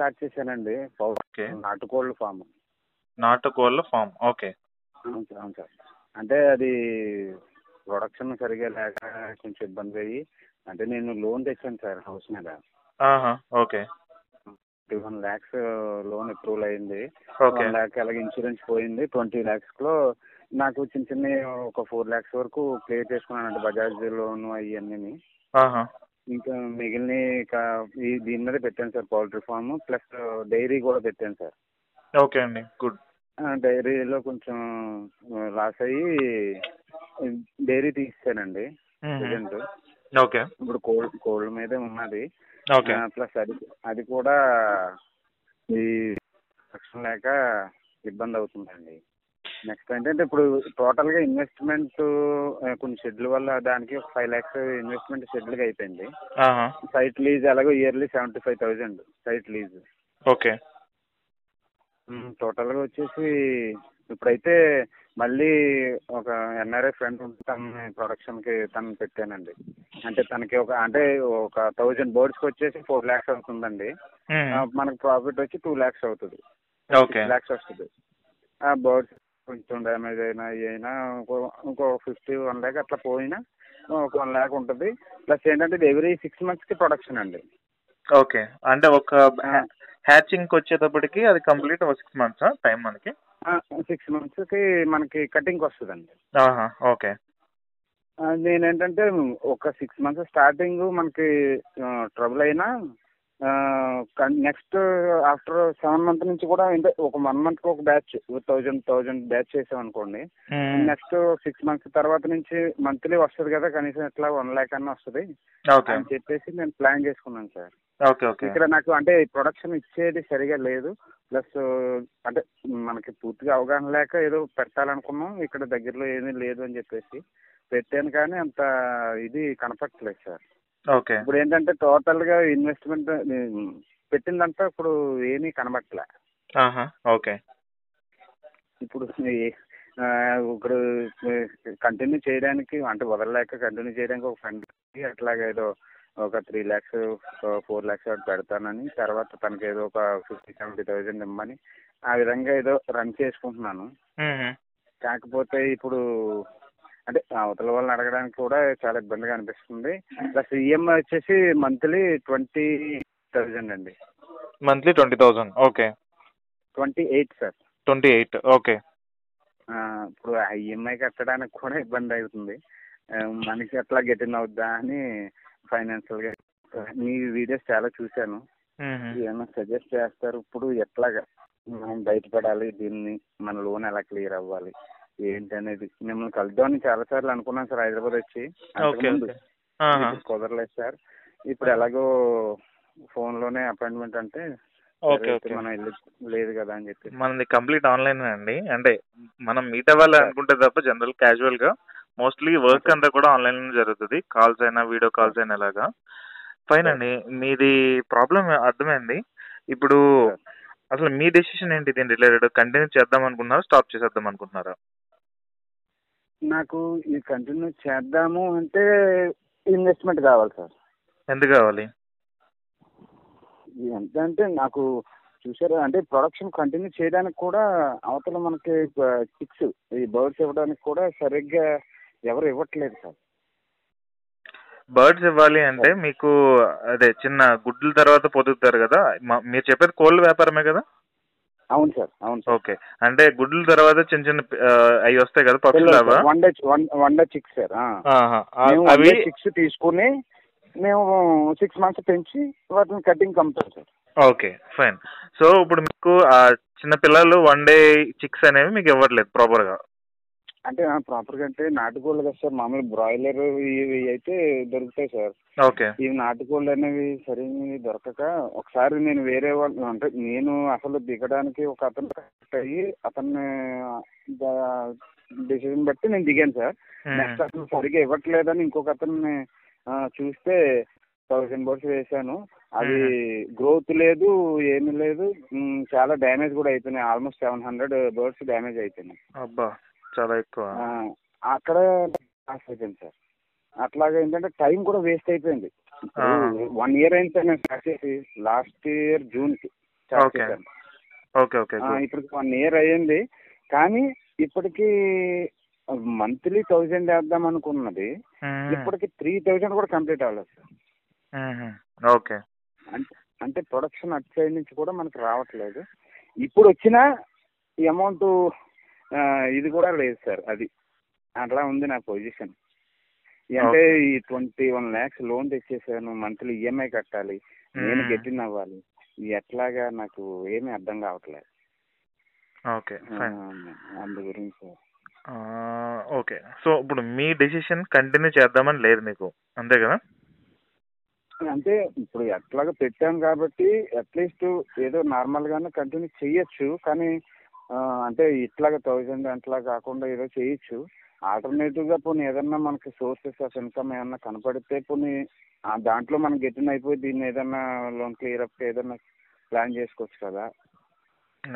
Start చేశానండి. Okay. నాటుకోళ్ళ farm. నాటుకోళ్ళ ఫామ్. ఓకే. అవును సార్ అవును సార్. అంటే అది ప్రొడక్షన్ సరిగా లేక కొంచెం ఇబ్బంది అయ్యి అంటే నేను లోన్ తెచ్చాను సార్ హౌస్ మీద. Okay. Twenty one lakhs loan approval అయింది. వన్ ల్యాక్ అలాగే ఇన్సూరెన్స్ పోయింది. ట్వంటీ ల్యాక్స్లో నాకు చిన్న చిన్న ఒక ఫోర్ ల్యాక్స్ వరకు క్లియర్ చేసుకున్నానండి బజాజ్ లోన్ అవన్నీ ఇంకా మిగిలిన ఇక ఈ దీని మీద పెట్టాను sir poultry farm plus dairy కూడా పెట్టాను సార్. ఓకే అండి గుడ్. డైరీలో కొంచెం లాస్ అయ్యి డైరీ ప్రజెంట్. ఓకే. ఇప్పుడు కోల్డ్ కోల్డ్ మీదే ఉన్నది. ఓకే. ప్లస్ అది అది కూడా ఈ రక్షణ లేక ఇబ్బంది అవుతుందండి. నెక్స్ట్ ఏంటంటే ఇప్పుడు టోటల్గా ఇన్వెస్ట్మెంట్ కొన్ని షెడ్ల వల్ల దానికి ఒక ఫైవ్ ల్యాక్స్ ఇన్వెస్ట్మెంట్ షెడ్లకి అయిపోయింది. సైట్ లీజ్ అలాగే yearly seventy five thousand site lease okay. టోటల్గా వచ్చేసి ఇప్పుడైతే మళ్ళీ ఒక ఎన్ఆర్ఐ ఫ్రెండ్ ఉంటే తన ప్రొడక్షన్కి తను పెట్టానండి. అంటే తనకి ఒక అంటే ఒక థౌజండ్ బర్డ్స్కి వచ్చేసి ఫోర్ ల్యాక్స్ అవుతుందండి. మనకు ప్రాఫిట్ వచ్చి టూ ల్యాక్స్ అవుతుంది. ఓకే. ల్యాక్స్ వస్తుంది. ఆ బర్డ్స్ కొంచెం డ్యామేజ్ అయినా అయినా ఇంకో ఇంకో ఫిఫ్టీ వన్ ల్యాక్ అట్లా పోయినా ఒక వన్ ల్యాక్ ఉంటుంది. ప్లస్ ఏంటంటే ఇది ఎవ్రీ సిక్స్ మంత్స్కి ప్రొడక్షన్ అండి. ఓకే అంటే ఒక హ్యాచింగ్కి వచ్చేటప్పటికి అది కంప్లీట్ ఒక సిక్స్ మంత్స్ టైం మనకి? సిక్స్ మంత్స్కి మనకి కటింగ్కి వస్తుందండి. ఓకే ఆ, నేనేంటంటే ఒక సిక్స్ మంత్స్ స్టార్టింగ్ మనకి ట్రబుల్ అయినా నెక్స్ట్ ఆఫ్టర్ సెవెన్ మంత్ నుంచి కూడా అంటే ఒక వన్ మంత్కి ఒక బ్యాచ్ థౌజండ్ థౌజండ్ బ్యాచ్ చేసాం అనుకోండి నెక్స్ట్ సిక్స్ మంత్స్ తర్వాత నుంచి మంత్లీ వస్తుంది కదా కనీసం ఇట్లా వన్ ల్యాక్ అన్న వస్తుంది. అని చెప్పేసి నేను ప్లాన్ చేసుకున్నాను సార్. Okay okay. ఇక్కడ నాకు అంటే ప్రొడక్షన్ ఇచ్చేది సరిగా లేదు. ప్లస్ అంటే మనకి పూర్తిగా అవగాహన లేక ఏదో పెట్టాలనుకున్నాం. ఇక్కడ దగ్గరలో ఏమీ లేదు అని చెప్పేసి పెట్టాను కానీ అంత ఇది కనపడట్లేదు సార్. ఓకే. ఇప్పుడు ఏంటంటే టోటల్గా ఇన్వెస్ట్మెంట్ పెట్టిందంతా ఇప్పుడు ఏమీ కనబట్టలే. ఆహా ఓకే. ఇప్పుడు ఈ- ఆ, ఇప్పుడు కంటిన్యూ చేయడానికి అంటే వదలలేక కంటిన్యూ చేయడానికి ఒక ఫ్రెండ్ అట్లాగే ఏదో ఒక త్రీ ల్యాక్స్ ఫోర్ ల్యాక్స్ పెడతానని తర్వాత తనకి ఏదో ఒక ఫిఫ్టీ సెవెంటీ థౌజండ్ ఇమ్మని ఆ విధంగా ఏదో రన్ చేసుకుంటున్నాను. కాకపోతే ఇప్పుడు అంటే అవతల వాళ్ళని అడగడానికి కూడా చాలా ఇబ్బందిగా అనిపిస్తుంది. ప్లస్ ఈఎంఐ వచ్చేసి మంత్లీ ట్వంటీ థౌజండ్ అండి. Monthly twenty thousand okay twenty eight sir twenty eight okay ఇప్పుడు ఈఎంఐ కట్టడానికి కూడా ఇబ్బంది అవుతుంది. మనకి ఎట్లా గెటిన్ అవుద్దా అని ఫైనాన్షియల్గా మీ వీడియోస్ చాలా చూశాను. ఏమైనా సజెస్ట్ చేస్తారు? ఇప్పుడు ఎట్లాగా మనం బయటపడాలి? దీన్ని మన లోన్ ఎలా క్లియర్ అవ్వాలి? ఏంటి అనేది మిమ్మల్ని కలుద్దామని చాలా సార్లు అనుకున్నాను సార్ హైదరాబాద్ వచ్చి. అంతకుముందు. ఇప్పుడు కుదరలేదు సార్. ఇప్పుడు ఎలాగో ఫోన్లోనే అపాయింట్మెంట్ అంటే ఓకే సరే, ఓకే. మనం వెళ్ళి లేదు కదా అని చెప్పి మనది కంప్లీట్ ఆన్లైన్ అండి. అంటే మనం మీట్ అవ్వాలి అనుకుంటే తప్ప జనరల్ క్యాజువల్గా మోస్ట్లీ వర్క్ అంతా కూడా ఆన్లైన్లో జరుగుతుంది. కాల్స్ అయినా వీడియో కాల్స్ అయినా ఇలాగా ఫైన్ అండి. మీది ప్రాబ్లం అర్థమైంది. ఇప్పుడు అసలు మీ డెసిషన్ ఏంటి? దీని రిలేటెడ్ కంటిన్యూ చేద్దాం అనుకుంటున్నారా? స్టాప్ చేసేద్దాం అనుకుంటున్నారా? నాకు ఇది కంటిన్యూ చేద్దాము అంటే ఇన్వెస్ట్మెంట్ కావాలి సార్. ఎంత కావాలి? ఎంత అంటే నాకు చూసారా అంటే ప్రొడక్షన్ కంటిన్యూ చేయడానికి కూడా అవతల మనకి చిక్స్ ఈ బర్డ్స్ ఇవ్వడానికి కూడా సరిగ్గా ఎవరు ఇవ్వట్లేదు సార్. బర్డ్స్ ఇవ్వాలి అంటే మీకు అదే చిన్న గుడ్ల తర్వాత పొదుగుతారు కదా మీరు చెప్పేది కోళ్ళ వ్యాపారమే కదా? అవును సార్ అవును సార్. ఓకే. అంటే గుడ్ల తర్వాత చిన్న చిన్న అవి వస్తాయి కదా పక్షులు అవా one day one day chicks sir అవి చిక్స్ తీసుకుని మేము సిక్స్ మంత్స్ పెంచి వాటిని కటింగ్ అమ్ముతాం సార్ ఓకే ఫైన్. సో ఇప్పుడు మీకు ఆ చిన్న పిల్లలు వన్ డే చిక్స్ అనేవి మీకు ఇవ్వట్లేదు ప్రాపర్గా. అంటే ప్రాపర్గా అంటే నాటుకోళ్ళు కదా సార్. మామూలు బ్రాయిలర్ ఇవి అయితే దొరుకుతాయి సార్. ఓకే. ఇవి నాటుకోళ్ళు అనేవి సరైనవి దొరకక ఒకసారి నేను వేరే వాళ్ళు అంటే నేను అసలు దిగడానికి ఒక అతను కనెక్ట్ అయ్యి అతన్ని డిసిజన్ బట్టి నేను దిగాను సార్. నెక్స్ట్ అతను సరిగ్గా ఇవ్వట్లేదని ఇంకొక అతన్ని చూస్తే థౌసండ్ బర్డ్స్ వేసాను అవి గ్రోత్ లేదు ఏమీ లేదు. చాలా డ్యామేజ్ కూడా అయిపోయినాయి. Almost seven hundred birds damage అయిపోయినాయి. అబ్బా. చాలా ఎక్కువ. అక్కడ లాస్ అయిపోయింది సార్. అట్లాగే ఏంటంటే టైం కూడా వేస్ట్ అయిపోయింది. వన్ ఇయర్ అయింది సార్ నేను స్టార్ట్ చేసి. లాస్ట్ ఇయర్ జూన్కి స్టార్ట్ ఓకే ఓకే ఇప్పటికి వన్ ఇయర్ అయ్యింది. కానీ ఇప్పటికి మంత్లీ థౌజండ్ వేద్దాం అనుకున్నది. ఇప్పటికి త్రీ థౌజండ్ కూడా కంప్లీట్ అవ్వలేదు సార్. ఓకే అంటే అంటే ప్రొడక్షన్ అటు సైడ్ నుంచి కూడా మనకి రావట్లేదు. ఇప్పుడు వచ్చిన ఈ అమౌంట్ ఇది కూడా లేదు సార్ అది. అట్లా ఉంది నా పొజిషన్. అంటే ఈ ట్వంటీ వన్ ల్యాక్స్ లోన్ తెచ్చేసాను మంత్లీ ఈఎంఐ కట్టాలి నేను గెట్టిన్ అవ్వాలి. ఎట్లాగా నాకు ఏమీ అర్థం కావట్లేదు. ఓకే అందు గురించి సార్. ఓకే. సో ఇప్పుడు మీ డెసిషన్ కంటిన్యూ చేద్దామని లేదు మీకు అంతే కదా? అంటే ఇప్పుడు ఎట్లాగా పెట్టాం కాబట్టి అట్లీస్ట్ ఏదో నార్మల్ గానే కంటిన్యూ చెయ్యొచ్చు కానీ అంటే ఇట్లాగా థౌజండ్ అట్లా కాకుండా ఏదో చేయొచ్చు. ఆల్టర్నేటివ్గా పోనీ ఏదన్నా మనకి సోర్సెస్ ఆఫ్ ఇన్కమ్ ఏమన్నా కనపడితే పోనీ ఆ దాంట్లో మనం గెటిన్ అయిపోయి దీన్ని ఏదన్నా లోన్ క్లియర్ అప్ ఏదన్నా ప్లాన్ చేసుకోవచ్చు కదా.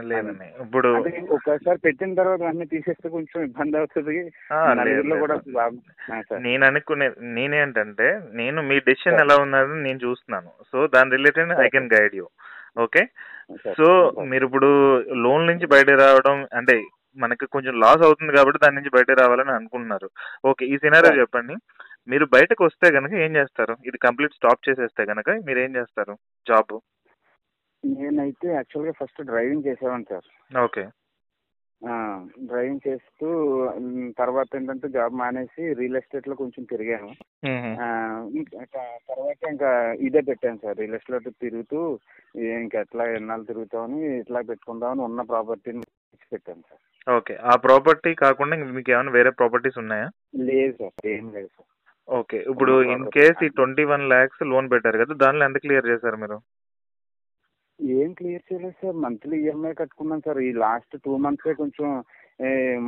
లేదండి. ఇప్పుడు అంటే ఒకసారి పెట్టిన తర్వాత అన్ని తీసేస్తే కొంచెం ఇబ్బంది అవుతుంది. నలుగురిలో కూడా లేదు. బాగా ఆ, సార్. నేను అనుకునే నేనేంటంటే నేను మీ డెసిషన్. ఎలా ఉన్నది నేను చూస్తున్నాను. సో దాని related I can guide you okay? So. మీరు ఇప్పుడు లోన్ నుంచి బయట రావడం అంటే మనకి కొంచెం లాస్ అవుతుంది కాబట్టి దాని నుంచి బయట రావాలని అనుకుంటున్నారు. ఓకే ఈ Sir. చెప్పండి. మీరు బయటకు వస్తే కనుక ఏం చేస్తారు? ఇది కంప్లీట్ స్టాప్ చేసేస్తే కనుక మీరు ఏం చేస్తారు? జాబ్? నేనైతే యాక్చువల్గా ఫస్ట్ డ్రైవింగ్ చేసేవాడిని సార్. ఓకే. డ్రైవింగ్ చేస్తూ తర్వాత ఏంటంటే జాబ్ మానేసి రియల్ ఎస్టేట్లో కొంచెం తిరిగాను. తర్వాత ఇంకా ఇదే పెట్టాను సార్. రియల్ ఎస్టేట్ తిరుగుతూ ఇంకా ఎట్లా ఎన్నాళ్ళు తిరుగుతామని ఇట్లా పెట్టుకుందామని ఉన్న ప్రాపర్టీని పెట్టాను సార్. ఓకే. ఆ ప్రాపర్టీ కాకుండా మీకు ఏమైనా వేరే ప్రాపర్టీస్ ఉన్నాయా? లేదు సార్. ఏం లేదు సార్. ఓకే. ఇప్పుడు ఇన్. కేస్ ఈ ట్వంటీ వన్ ల్యాక్స్ లోన్ పెట్టారు కదా దానిలో ఎంత క్లియర్ చేశారు మీరు? ఏం క్లియర్ చేయలేదు సార్. మంత్లీ ఈఎంఐ కట్టుకున్నాను సార్. ఈ లాస్ట్ టూ మంత్సే కొంచెం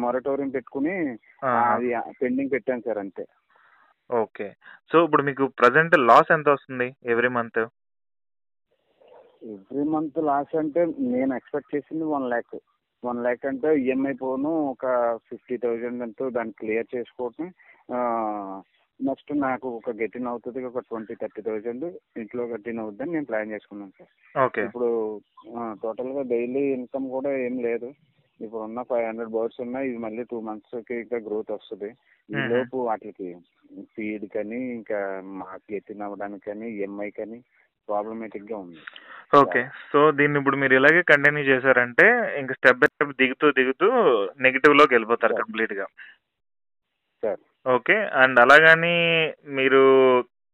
మొరటోరియం పెట్టుకుని అది పెండింగ్ పెట్టాను సార్ అంతే. ఓకే. సో ఇప్పుడు మీకు ప్రజెంట్ లాస్ ఎంత వస్తుంది every month? Every month loss అంటే నేను ఎక్స్పెక్ట్ చేసింది వన్ ల్యాక్. వన్ ల్యాక్ అంటే ఈఎంఐ పోను ఒక ఫిఫ్టీ థౌజండ్ అంటూ దాన్ని క్లియర్ చేసుకోవటం నెక్స్ట్ నాకు ఒక గెటిన్ అవుతుంది ఒక ట్వంటీ థర్టీ థౌజండ్ ఇంట్లో గెటిన్ అవుతుందని నేను ప్లాన్ చేసుకున్నాను సార్. ఓకే ఇప్పుడు టోటల్గా డైలీ ఇన్కమ్ కూడా ఏం లేదు. ఇప్పుడు ఉన్న ఫైవ్ హండ్రెడ్ బర్డ్స్ ఉన్నాయి ఇది మళ్ళీ టూ మంత్స్కి ఇంకా గ్రోత్ వస్తుంది. ఈ. లోపు వాటికి ఫీడ్ కానీ ఇంకా మాకు గెటిన్ అవ్వడానికి కానీ ఈఎంఐ కానీ ప్రాబ్లమేటిక్గా ఉంది. ఓకే సో దీన్ని ఇప్పుడు మీరు ఇలాగే కంటిన్యూ చేశారంటే ఇంకా స్టెప్ బై స్టెప్ దిగుతూ దిగుతూ నెగిటివ్లోకి వెళ్ళిపోతారు. కంప్లీట్గా. Sir okay. అండ్ అలాగని మీరు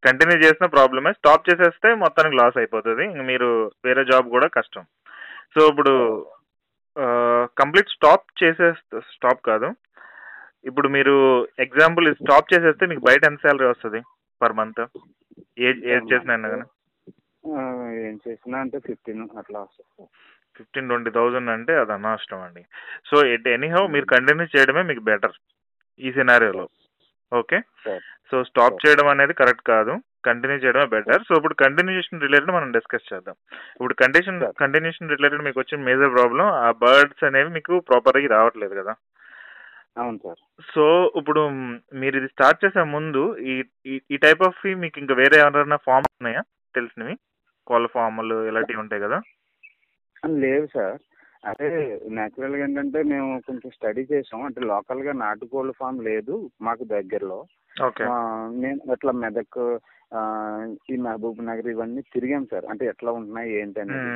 కంటిన్యూ చేసిన ప్రాబ్లమే. స్టాప్ చేసేస్తే మొత్తానికి లాస్ అయిపోతుంది. ఇంక మీరు వేరే జాబ్ కూడా కష్టం. సో ఇప్పుడు కంప్లీట్ స్టాప్ చేసే స్టాప్ కాదు. ఇప్పుడు మీరు ఎగ్జాంపుల్ స్టాప్ చేసేస్తే మీకు బయట ఎంత శాలరీ వస్తుంది పర్ మంత్? ఏ ఏది చేసినా కానీ ఆ, ఏం చేసినా అంటే ఫిఫ్టీన్ అట్లా వస్తుంది. సార్ ఫిఫ్టీన్ ట్వంటీ థౌజండ్ అంటే అది అనవసరం అండి. సో ఎట్ ఎనీహౌ మీరు కంటిన్యూ చేయడమే మీకు బెటర్ ఈ సినారియోలో. ఓకే. So stop. చేయడం అనేది కరెక్ట్ కాదు. కంటిన్యూ చేయడమే బెటర్ సో ఇప్పుడు కంటిన్యూషన్ రిలేటెడ్ మనం డిస్కస్ చేద్దాం. ఇప్పుడు కండిషన్. కంటిన్యూషన్ రిలేటెడ్ మీకు వచ్చిన మేజర్ ప్రాబ్లం ఆ బర్డ్స్ అనేవి మీకు ప్రాపర్గా రావట్లేదు కదా. అవును సార్. సో ఇప్పుడు మీరు ఇది స్టార్ట్ చేసే ముందు ఈ ఈ- టైప్ ఆఫ్ మీకు ఇంకా వేరే ఎవరైనా ఫామ్ ఉన్నాయా? తెలిసినవి? కోళ్ళ ఫాములు ఇలాంటివి ఉంటాయి కదా? లేదు సార్. అదే న్యాచురల్గా ఏంటంటే మేము కొంచెం స్టడీ చేసాం. అంటే లోకల్గా నాటుకోళ్ళ ఫామ్ లేదు మాకు దగ్గరలో. నేను అట్లా మెదక్ ఈ మహబూబ్ నగర్ ఇవన్నీ తిరిగాం సార్. అంటే ఎట్లా ఉంటున్నాయి ఏంటి అనేది.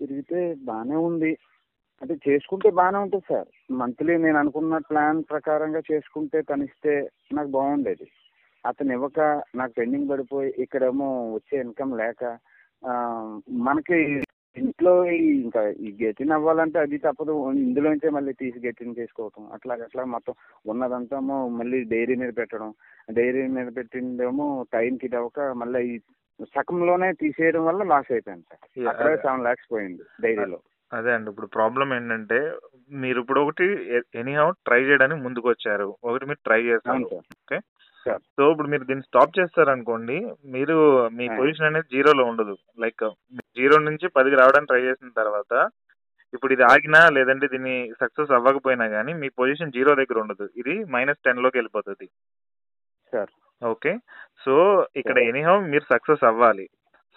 తిరిగితే బాగానే ఉంది. అంటే చేసుకుంటే బాగానే ఉంటుంది సార్. మంత్లీ నేను అనుకున్న ప్లాన్ ప్రకారంగా చేసుకుంటే తనిస్తే నాకు బాగుండేది. అతను ఇవ్వక నాకు పెండింగ్ పడిపోయి ఇక్కడేమో వచ్చే ఇన్కమ్ లేక ఆ, మనకి ఇంట్లో ఇంకా ఈ గెటిన్ అవ్వాలంటే అది తప్పదు. ఇందులోంచే మళ్ళీ తీసి గెటిన్ చేసుకోవటం. అట్లా అట్లా మొత్తం ఉన్నదంతా మళ్ళీ డైరీ మీద పెట్టడం. డైరీ మీద పెట్టిందేమో టైంకి ఇది అవ్వక మళ్ళీ ఈ సగంలోనే తీసేయడం వల్ల లాస్ అయిపోయింది సార్. అక్కడే. సెవెన్ లాక్స్ పోయింది డైరీలో. అదే అండి. ఇప్పుడు ప్రాబ్లం ఏంటంటే మీరు ఇప్పుడు ఒకటి ఎనీహౌ ట్రై చేయడానికి ముందుకు వచ్చారు ఒకటి మీరు try sir. Okay? Sir so ఇప్పుడు మీరు దీన్ని స్టాప్ చేస్తారనుకోండి మీరు మీ. పొజిషన్ అనేది జీరోలో ఉండదు. లైక్ జీరో నుంచి పదికి రావడానికి ట్రై చేసిన తర్వాత ఇప్పుడు ఇది ఆగినా లేదంటే దీన్ని సక్సెస్ అవ్వకపోయినా కానీ మీ పొజిషన్ జీరో దగ్గర ఉండదు. ఇది మైనస్ టెన్లోకి వెళ్ళిపోతుంది. సార్ ఓకే సో ఇక్కడ. ఎనీహౌ మీరు సక్సెస్ అవ్వాలి.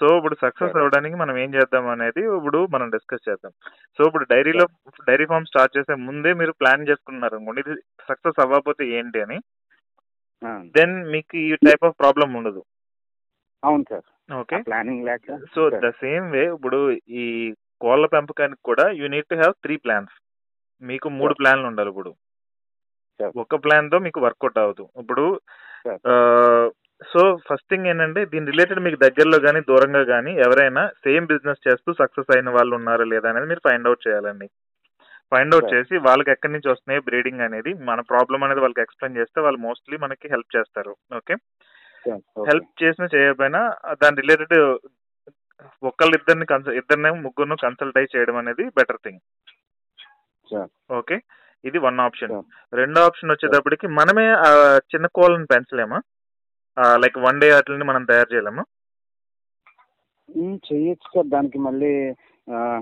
సో ఇప్పుడు సక్సెస్. అవ్వడానికి మనం ఏం చేద్దాం అనేది ఇప్పుడు మనం డిస్కస్ చేద్దాం. సో ఇప్పుడు డైరీలో డైరీ ఫార్మ్ స్టార్ట్ చేసే ముందే మీరు ప్లాన్ చేసుకున్నారు అనుకోండి ఇది సక్సెస్ అవ్వకపోతే ఏంటి అని దెన్ మీకు ఈ టైప్ ఆఫ్ ప్రాబ్లం ఉండదు. అవును సార్. ఓకే ప్లానింగ్ లేక. సో. ద సేమ్ వే ఇప్పుడు ఈ కోళ్ళ పెంపకానికి కూడా you need to have three plans మీకు మూడు. ప్లాన్లు ఉండాలి ఇప్పుడు. ఒక ప్లాన్తో మీకు వర్కౌట్ అవ్వదు. ఇప్పుడు. సో ఫస్ట్ థింగ్ ఏంటంటే దీని రిలేటెడ్ మీకు దగ్గరలో కానీ దూరంగా కానీ ఎవరైనా సేమ్ బిజినెస్ చేస్తూ సక్సెస్ అయిన వాళ్ళు ఉన్నారా లేదా అనేది మీరు ఫైండ్ అవుట్ చేయాలండి. Find out. చేసి వాళ్ళకి ఎక్కడి నుంచి వస్తున్నాయి బ్రీడింగ్ అనేది మన ప్రాబ్లం అనేది వాళ్ళకి ఎక్స్ప్లెయిన్ చేస్తే వాళ్ళు మోస్ట్లీ మనకి హెల్ప్ చేస్తారు. ఓకే. హెల్ప్ చేసిన చేయకపోయినా దాని రిలేటెడ్ ఒకళ్ళిద్దరిని కన్సల్ ఇద్దరిని ముగ్గురు కన్సల్ట్ అయి చేయడం అనేది బెటర్ థింగ్ ఓకే ఇది వన్ ఆప్షన్. రెండో ఆప్షన్ వచ్చేటప్పటికి మనమే చిన్న కోళ్ళని పెంచలేమా? లైక్ వన్ డే వాటిని మనం తయారు చేయలేమా? ఉమ్, చెయ్యొచ్చు సార్ దానికి మళ్ళీ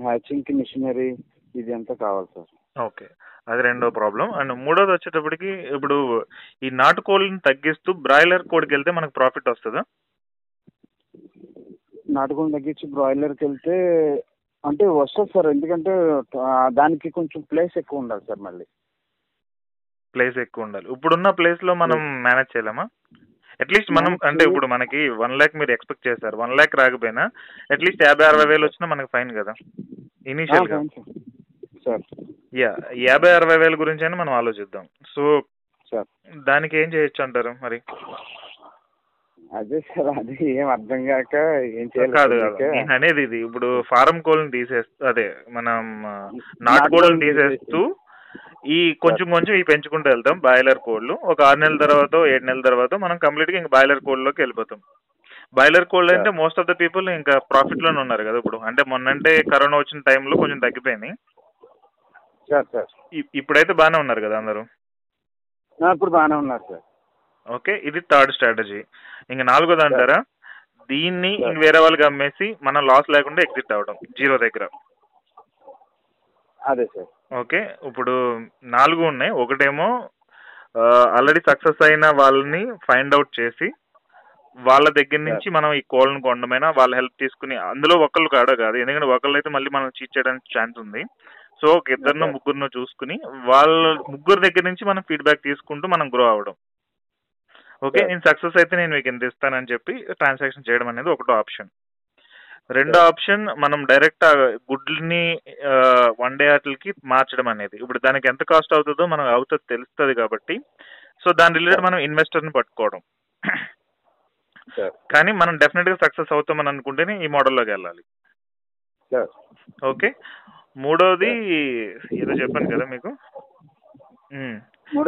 హ్యాచింగ్కి మిషనరీ ఇది అంతా కావాలి సార్. ఓకే. అది రెండో ప్రాబ్లం. అండ్ మూడోది వచ్చేటప్పటికి ఇప్పుడు ఈ నాటుకోళ్ళని తగ్గిస్తూ బ్రాయిలర్ కోడికి వెళ్తే మనకు ప్రాఫిట్ వస్తుందా? నాటుకోని తగ్గించి బ్రాయిలర్కి వెళ్తే అంటే వస్తుంది సార్. ఎందుకంటే దానికి కొంచెం ప్లేస్ ఎక్కువ ఉండాలి సార్ మళ్ళీ. ప్లేస్ ఎక్కువ ఉండాలి. ఇప్పుడున్న ప్లేస్లో మనం మేనేజ్ చేయలేమా? అట్లీస్ట్ మనం అంటే ఇప్పుడు మనకి వన్ ల్యాక్ మీరు ఎక్స్పెక్ట్ చేశారు. వన్ ల్యాక్ రాకపోయినా అట్లీస్ట్ యాభై అరవై వేలు వచ్చినా మనకి ఫైన్ కదా. ఇనీషియల్గా ఫైన్ సార్. యా యాభై అరవై వేల గురించి అయినా మనం ఆలోచిద్దాం. So sir. దానికి ఏం చేయొచ్చు అంటారు మరి? అదే సార్ అది ఏం అర్థం కాక ఏం చేయాలి కాదు కాదు తెలియక నేను అనేది ఇది. ఇప్పుడు ఫారం కోళ్ళని తీసేస్తూ అదే మనం నాటుకోళ్ళని తీసేస్తూ ఈ కొంచెం కొంచెం ఈ పెంచుకుంటూ వెళ్తాం బాయిలర్ కోళ్ళు. ఒక ఆరు నెలల తర్వాత ఏడు నెలల తర్వాత మనం కంప్లీట్గా ఇంకా బాయిలర్ కోళ్ళలోకి వెళ్ళిపోతాం. బాయిలర్ కోళ్ళు అంటే మోస్ట్ ఆఫ్ ద పీపుల్ ఇంకా ప్రాఫిట్లోనే ఉన్నారు కదా ఇప్పుడు. అంటే మొన్నంటే కరోనా వచ్చిన టైంలో కొంచెం తగ్గిపోయింది. సార్ సార్ ఇప్పుడైతే బాగానే ఉన్నారు కదా అందరూ? ఇప్పుడు బాగానే ఉన్నారు సార్ ఓకే ఇది థర్డ్ స్ట్రాటజీ. ఇంకా నాలుగోది అంటారా? దీన్ని ఇంక వేరే వాళ్ళకి అమ్మేసి మనం లాస్ లేకుండా ఎగ్జిట్ అవ్వడం జీరో దగ్గర. అదే సార్ ఓకే ఇప్పుడు నాలుగు ఉన్నాయి. ఒకటేమో ఆల్రెడీ సక్సెస్ అయిన వాళ్ళని ఫైండ్ అవుట్ చేసి వాళ్ళ దగ్గర నుంచి మనం ఈ కోళ్ళను కొనడమైనా వాళ్ళ హెల్ప్ తీసుకుని అందులో ఒకళ్ళు కాడ కాదు ఎందుకంటే ఒకళ్ళు అయితే మళ్ళీ మనం చీట్ చేయడానికి ఛాన్స్ ఉంది. సో ఒక ఇద్దరినో Okay. ముగ్గురునో చూసుకుని వాళ్ళ ముగ్గురు దగ్గర నుంచి మనం ఫీడ్బ్యాక్ తీసుకుంటూ మనం గ్రో అవ్వడం. ఓకే. నేను సక్సెస్ అయితే నేను మీకు ఇంత ఇస్తానని చెప్పి ట్రాన్సాక్షన్ చేయడం అనేది ఒకటో ఆప్షన్ రెండో ఆప్షన్ మనం డైరెక్ట్ ఆ గుడ్లని వన్ డే వాటికి మార్చడం అనేది. ఇప్పుడు దానికి ఎంత కాస్ట్ అవుతుందో మనం అవుతుంది తెలుస్తుంది కాబట్టి. సో దాని రిలేటెడ్ మనం ఇన్వెస్టర్ని పట్టుకోవడం. కానీ మనం డెఫినెట్గా సక్సెస్ అవుతామని అనుకుంటేనే ఈ మోడల్లోకి వెళ్ళాలి. ఓకే మూడోది ఏదో చెప్పాను కదా మీకు?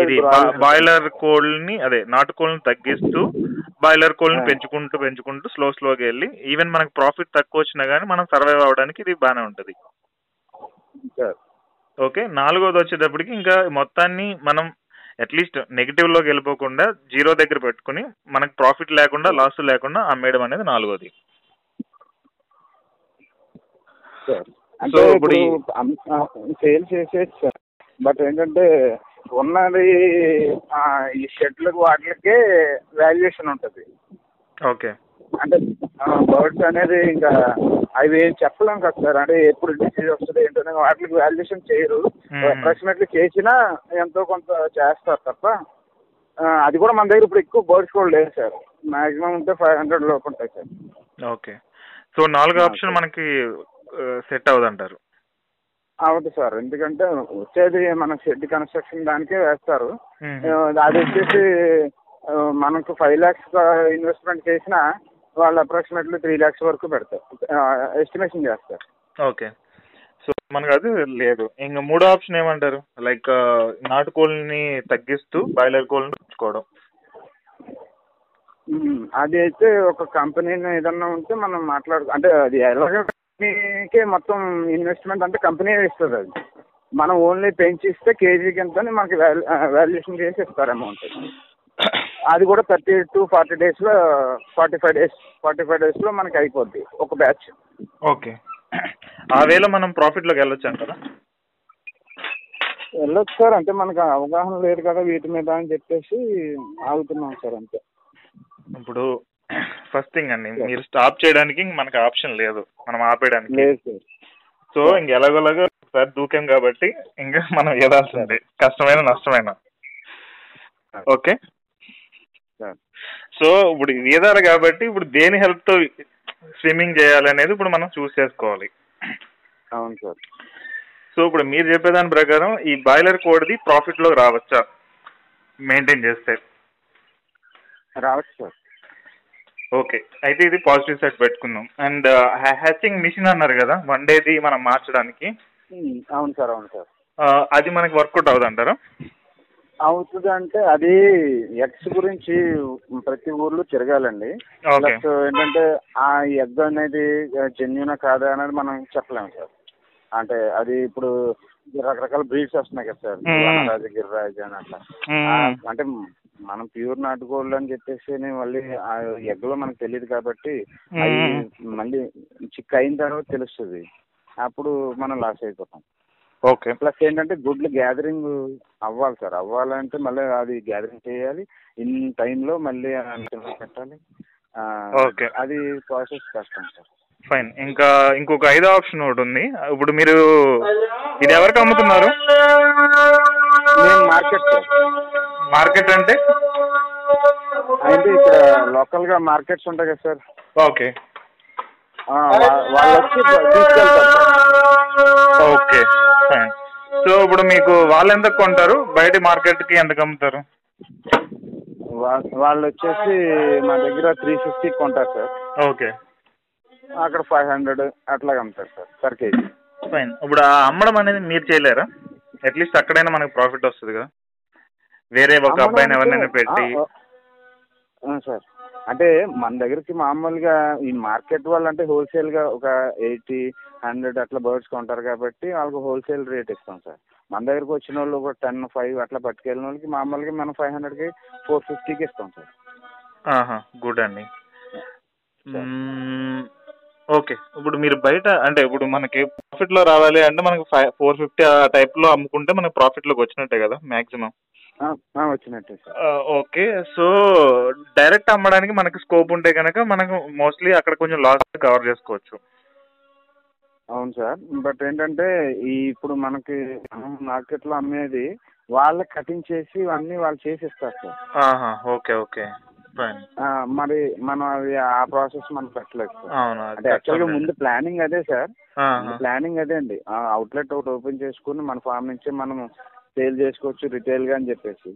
ఇది. బాయిలర్ కోళ్ళని అదే నాటుకోళ్ళని తగ్గిస్తూ బాయిలర్ కోళ్ళని. పెంచుకుంటూ పెంచుకుంటూ స్లో స్లోగా వెళ్ళి ఈవెన్ మనకు ప్రాఫిట్ తక్కువ వచ్చినా కానీ మనం సర్వైవ్ అవ్వడానికి ఇది బాగానే ఉంటుంది. సార్ ఓకే నాలుగోది వచ్చేటప్పటికి ఇంకా మొత్తాన్ని మనం అట్లీస్ట్ నెగిటివ్లోకి వెళ్ళిపోకుండా జీరో దగ్గర పెట్టుకుని మనకు ప్రాఫిట్ లేకుండా లాస్ లేకుండా అమ్మేయడం అనేది నాలుగోది. అంటే ఇప్పుడు సేల్ చేసేది సార్. బట్ ఏంటంటే ఉన్నది ఈ షెడ్లకు వాటికే వాల్యుయేషన్ ఉంటుంది. ఓకే. అంటే బర్డ్స్ అనేది ఇంకా అవి ఏం చెప్పలేం కదా సార్. అంటే ఎప్పుడు డిసీజ్ వస్తుంది ఏంటనే వాటికి వాల్యుయేషన్ చేయరు. అప్రాక్సిమేట్లీ చేసినా ఎంతో కొంత చేస్తారు తప్ప అది కూడా మన దగ్గర ఇప్పుడు ఎక్కువ బర్డ్స్ కూడా లేదు సార్. మాక్సిమం ఉంటే ఫైవ్ హండ్రెడ్ లోపు ఉంటాయి సార్. ఓకే. సో నాలుగో ఆప్షన్. మనకి సెట్ అవ్వదంటారు. అవును సార్. ఎందుకంటే వచ్చేది మన షెడ్ కన్స్ట్రక్షన్ దానికే వేస్తారు. అది వచ్చేసి మనకు ఫైవ్ ల్యాక్స్ ఇన్వెస్ట్మెంట్ చేసినా వాళ్ళు అప్రాక్సిమేట్లీ త్రీ ల్యాక్స్ వరకు పెడతారు. ఎస్టిమేషన్ చేస్తారు. ఓకే. సో మనకు అది లేదు. ఇంకా మూడో ఆప్షన్ ఏమంటారు? లైక్ నాటుకోళ్ళని తగ్గిస్తూ బాయిలర్ కోళ్ళని పెంచుకోవడం. అది అయితే ఒక కంపెనీని ఏదన్నా ఉంటే మనం మాట్లాడు అంటే అది ఎలాగో కంపెనీకే మొత్తం ఇన్వెస్ట్మెంట్ అంటే కంపెనీ ఇస్తుంది అది. మనం ఓన్లీ పెంచిస్తే కేజీకి ఎంత మనకి వాల్యుయేషన్ చేసి ఇస్తారు అమౌంట్ అది కూడా థర్టీ టు ఫార్టీ డేస్లో forty five days forty five డేస్లో మనకి అయిపోద్ది ఒక బ్యాచ్ ఓకే. ఆ వేళ మనం ప్రాఫిట్లోకి వెళ్ళొచ్చు అంటారా? వెళ్ళొచ్చు సార్ అంటే మనకు అవగాహన లేదు కదా వీటి మీద అని చెప్పేసి ఆగుతున్నాం సార్ అంతే. ఇప్పుడు ఫస్ట్ థింగ్ అండి మీరు స్టాప్ చేయడానికి మనకి ఆప్షన్ లేదు. మనం ఆపేయడానికి. లేదు సార్. సో ఇంక ఎలాగోలాగా ఒకసారి దూకాం కాబట్టి ఇంకా మనం ఏదాల్సిందే కష్టమైన నష్టమైన. ఓకే సార్ సో ఇప్పుడు ఈదారు కాబట్టి ఇప్పుడు దేని హెల్ప్తో స్విమ్మింగ్ చేయాలనేది ఇప్పుడు మనం చూస్ చేసుకోవాలి. అవును సార్. సో ఇప్పుడు మీరు చెప్పేదాని ప్రకారం ఈ బాయిలర్ కోడ్ది ప్రాఫిట్లో రావచ్చా? మెయింటైన్ చేస్తే. రావచ్చు సార్. ఓకే. అయితే ఇది పాజిటివ్ సైడ్ పెట్టుకుందాం. అండ్ హ్యాచింగ్ మిషన్ అన్నారు కదా వన్ డేది మనం మార్చడానికి. అవును సార్ అవును సార్. అది మనకి వర్కౌట్ అవుతుంది అంటారా అవుతుంది అంటే అది ఎగ్స్ గురించి ప్రతి ఊర్లో తిరగాలండి. ప్లస్ ఏంటంటే ఆ ఎగ్ అనేది జెన్యునా కాదా అనేది మనం చెప్పలేము సార్. అంటే అది ఇప్పుడు రకరకాల బ్రీడ్స్ వస్తున్నాయి కదా సార్. వనరాజు గిరిరాజు అని అట్లా. అంటే మనం ప్యూర్ నాటుకోళ్ళు అని చెప్పేసి మళ్ళీ ఆ ఎగ్లో మనకు తెలియదు కాబట్టి అవి మళ్ళీ చిక్ అయిన తర్వాత తెలుస్తుంది. అప్పుడు మనం లాస్ అయిపోతాం. ఓకే. ప్లస్ ఏంటంటే గుడ్లు గ్యాదరింగ్ అవ్వాలి సార్. అవ్వాలంటే మళ్ళీ అది గ్యాదరింగ్ చేయాలి. ఇన్ టైంలో మళ్ళీ పెట్టాలి. Okay. అది ప్రాసెస్ కష్టం సార్. ఫైన్ ఇంకా ఇంకొక ఐదో ఆప్షన్ ఒకటి ఉంది. ఇప్పుడు మీరు ఇది ఎవరికి అమ్ముతున్నారు? నేను మార్కెట్ మార్కెట్ అంటే? ఇక్కడ లోకల్గా మార్కెట్స్ ఉంటాయి కదా సార్. ఓకే. వాళ్ళు వచ్చి ఓకే. ఫైన్ సో ఇప్పుడు మీకు వాళ్ళు ఎంత కొంటారు? బయట మార్కెట్కి ఎంత అమ్ముతారు? వాళ్ళు వచ్చేసి మా దగ్గర త్రీ ఫిఫ్టీ కొంటారు సార్. ఓకే. అక్కడ ఫైవ్ హండ్రెడ్ అట్లా అమ్ముతారు సార్ పర్ కేజీ. ఫైన్ ఇప్పుడు ఆ అమ్మడం అనేది మీరు చేయలేరా? అట్లీస్ట్ అక్కడైనా మనకు ప్రాఫిట్ వస్తుంది కదా. వేరే ఒక అబ్బాయిని ఎవరినైనా పెట్టి. ఆ, ఆ, సార్. అంటే మన దగ్గరికి మామూలుగా ఈ మార్కెట్ వాళ్ళు అంటే హోల్సేల్గా ఒక ఎయిటీ హండ్రెడ్ అట్లా బర్డ్స్ కొంటారు కాబట్టి వాళ్ళకి హోల్సేల్ రేట్ ఇస్తాం సార్. మన దగ్గరకు వచ్చిన వాళ్ళు ఒక టెన్ ఫైవ్ అట్లా పట్టుకెళ్ళిన వాళ్ళకి మామూలుగా మనం ఫైవ్ హండ్రెడ్కి ఫోర్ ఫిఫ్టీకి ఇస్తాం సార్. గుడ్ అండి. మ్మ్, ఓకే. ఇప్పుడు మీరు బయట అంటే ఇప్పుడు మనకి ప్రాఫిట్లో రావాలి అంటే మనకి ఫైవ్ ఫోర్ ఫిఫ్టీ ఆ టైప్లో అమ్ముకుంటే మనకి ప్రాఫిట్లోకి వచ్చినట్టే కదా మాక్సిమం వచ్చినట్టే సార్. ఓకే. సో డైరెక్ట్ అమ్మడానికి మనకి స్కోప్ ఉంటే కనుక మనకు మోస్ట్లీ అక్కడ కొంచెం లాస్ కవర్ చేసుకోవచ్చు. అవును సార్. బట్ ఏంటంటే ఈ ఇప్పుడు మనకి మార్కెట్లో అమ్మేది వాళ్ళ కటింగ్ చేసి అన్నీ వాళ్ళు చేసి ఇస్తారు సార్. Okay okay. మరి మనం అది ఆ ప్రాసెస్ మనం పెట్టలేదు సార్. అవును అంటే యాక్చువల్గా ముందు ప్లానింగ్ అదే సార్. ప్లానింగ్ అదే అండి. అవుట్లెట్ ఒకటి ఓపెన్ చేసుకుని మన ఫామ్ నుంచి మనం సేల్ చేసుకోవచ్చు రిటైల్గా అని చెప్పేసి.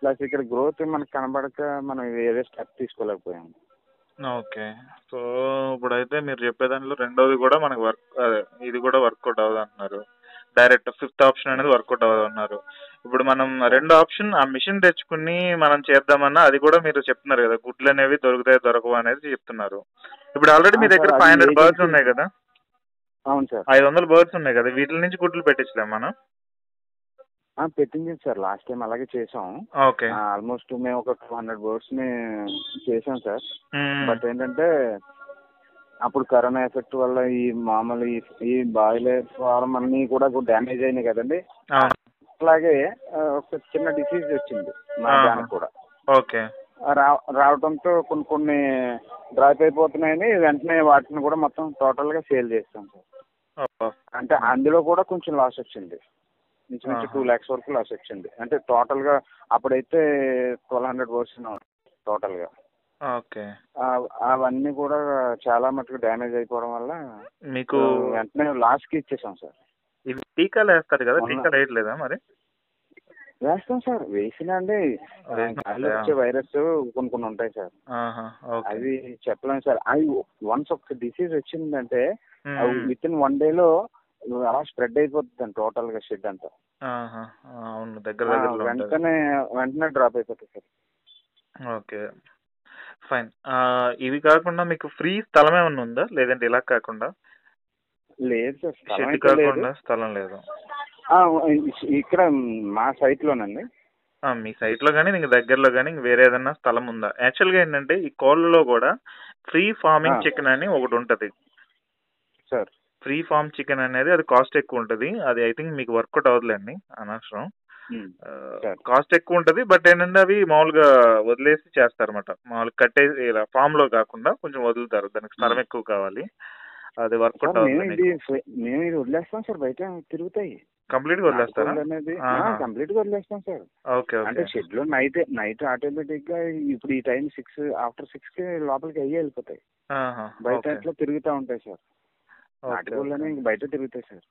ప్లస్ ఇక్కడ గ్రోత్ మనకు కనబడక మనం వేరే స్టెప్ తీసుకోలేకపోయాం ఓకే. సో ఇప్పుడైతే మీరు చెప్పే దాంట్లో రెండోది కూడా మనకు వర్క్ అదే ఇది కూడా వర్కౌట్ అవ్వదు అంటున్నారు డైరెక్ట్ ఫిఫ్త్ ఆప్షన్ అనేది వర్కౌట్ అవ్వదు అన్నారు ఇప్పుడు మనం రెండో ఆప్షన్ ఆ మిషన్ తెచ్చుకుని మనం చేద్దామన్నా అది కూడా మీరు చెప్తున్నారు కదా గుడ్లు అనేవి దొరుకుతాయి దొరకవు అనేది చెప్తున్నారు. ఇప్పుడు ఆల్రెడీ మీ దగ్గర ఫైవ్ హండ్రెడ్ బర్డ్స్ ఉన్నాయి కదా? అవును సార్. ఐదు వందల బర్డ్స్ ఉన్నాయి కదా వీటి నుంచి గుడ్లు పెట్టించలేం మనం? పెట్టింది సార్ లాస్ట్ టైం అలాగే చేసాం. ఓకే. ఆల్మోస్ట్ మేము ఒక టూ హండ్రెడ్ బోర్డ్స్ని చేసాం సార్. బట్ ఏంటంటే అప్పుడు కరోనా ఎఫెక్ట్ వల్ల ఈ మామూలు ఈ ఈ బాయిలర్ ఫారం అన్నీ కూడా డ్యామేజ్ అయినాయి కదండి. అవును అలాగే ఒక చిన్న డిసీజ్ వచ్చింది మా ఆహా. దానికి కూడా. ఓకే. రా రావడంతో కొన్ని కొన్ని డ్రాప్ అయిపోతున్నాయని వెంటనే వాటిని కూడా మొత్తం టోటల్గా సేల్ చేస్తాం సార్. ఓ. అంటే అందులో కూడా కొంచెం లాస్ వచ్చింది. ఇంచుమించు ఆహా. టూ ల్యాక్స్ వరకు లాస్ వచ్చింది. అంటే టోటల్గా అప్పుడైతే ట్వెల్వ్ హండ్రెడ్ పర్సెంట్ టోటల్గా ఓకే. అవన్నీ కూడా చాలా మటుకు డ్యామేజ్ అయిపోవడం వల్ల మీకు వెంటనే లాస్ట్కి ఇచ్చేసాం సార్. ఇవి టీకాలు వేస్తారు కదా టీకాలు వేయట్లేదా మరి? వేస్తాం సార్. వేసినా అండి గాలిలో వచ్చే వైరస్ కొన్ని కొన్ని ఉంటాయి సార్. అవి చెప్పలేము సార్. అవి వన్స్ ఒక డిసీజ్ వచ్చిందంటే. విత్ ఇన్ వన్ డేలో అలా స్ప్రెడ్ అయిపోతుంది టోటల్గా షెడ్ అంతా. వెంటనే వెంటనే డ్రాప్ అయిపోతుంది సార్. ఓకే. ఫైన్ ఇవి కాకుండా మీకు ఫ్రీ స్థలం ఏమన్నా ఉందా? లేదంటే ఇలా కాకుండా? లేదు సార్ స్థలం షెడ్ అయితే లేదు. కాకుండా స్థలం లేదు. ఆ, ఇక్కడ మా సైట్ లోనండి ఆ, మీ సైట్లో కానీ మీకు దగ్గరలో కానీ వేరే ఏదైనా స్థలం ఉందా? యాక్చువల్గా ఏంటంటే ఈ కోళ్ళలో కూడా ఫ్రీ ఫార్మింగ్. చికెన్ అని ఒకటి ఉంటది. సార్. ఫ్రీ ఫార్మ్ చికెన్ అనేది అది కాస్ట్ ఎక్కువ ఉంటుంది అది ఐ థింక్ మీకు వర్కౌట్ అవ్వదులేండి అనవసరం. కాస్ట్ ఎక్కువ ఉంటుంది బట్ ఏంటంటే అవి మామూలుగా వదిలేసి చేస్తారన్నమాట. మామూలుగా కట్టేసి ఇలా ఫామ్లో కాకుండా కొంచెం వదులుతారు. దానికి స్థలం ఎక్కువ కావాలి. అది సార్ వర్కౌట్ మేము ఇది వదిలేస్తాం సార్ బయట తిరుగుతాయి. కంప్లీట్గా వదిలేస్తారా. కంప్లీట్గా వదిలేస్తాం సార్. ఓకే అంటే షెడ్లో నైట్ నైట్ ఆటోమేటిక్గా ఇప్పుడు ఈ టైం సిక్స్ ఆఫ్టర్ సిక్స్కి లోపలికి అయ్యి వెళ్ళిపోతాయి. బయట అట్లా తిరుగుతూ ఉంటాయి సార్. ఓకే, నాటుకోళ్ళు ఓకే. అనేవి ఇంక బయట తిరుగుతాయి సార్.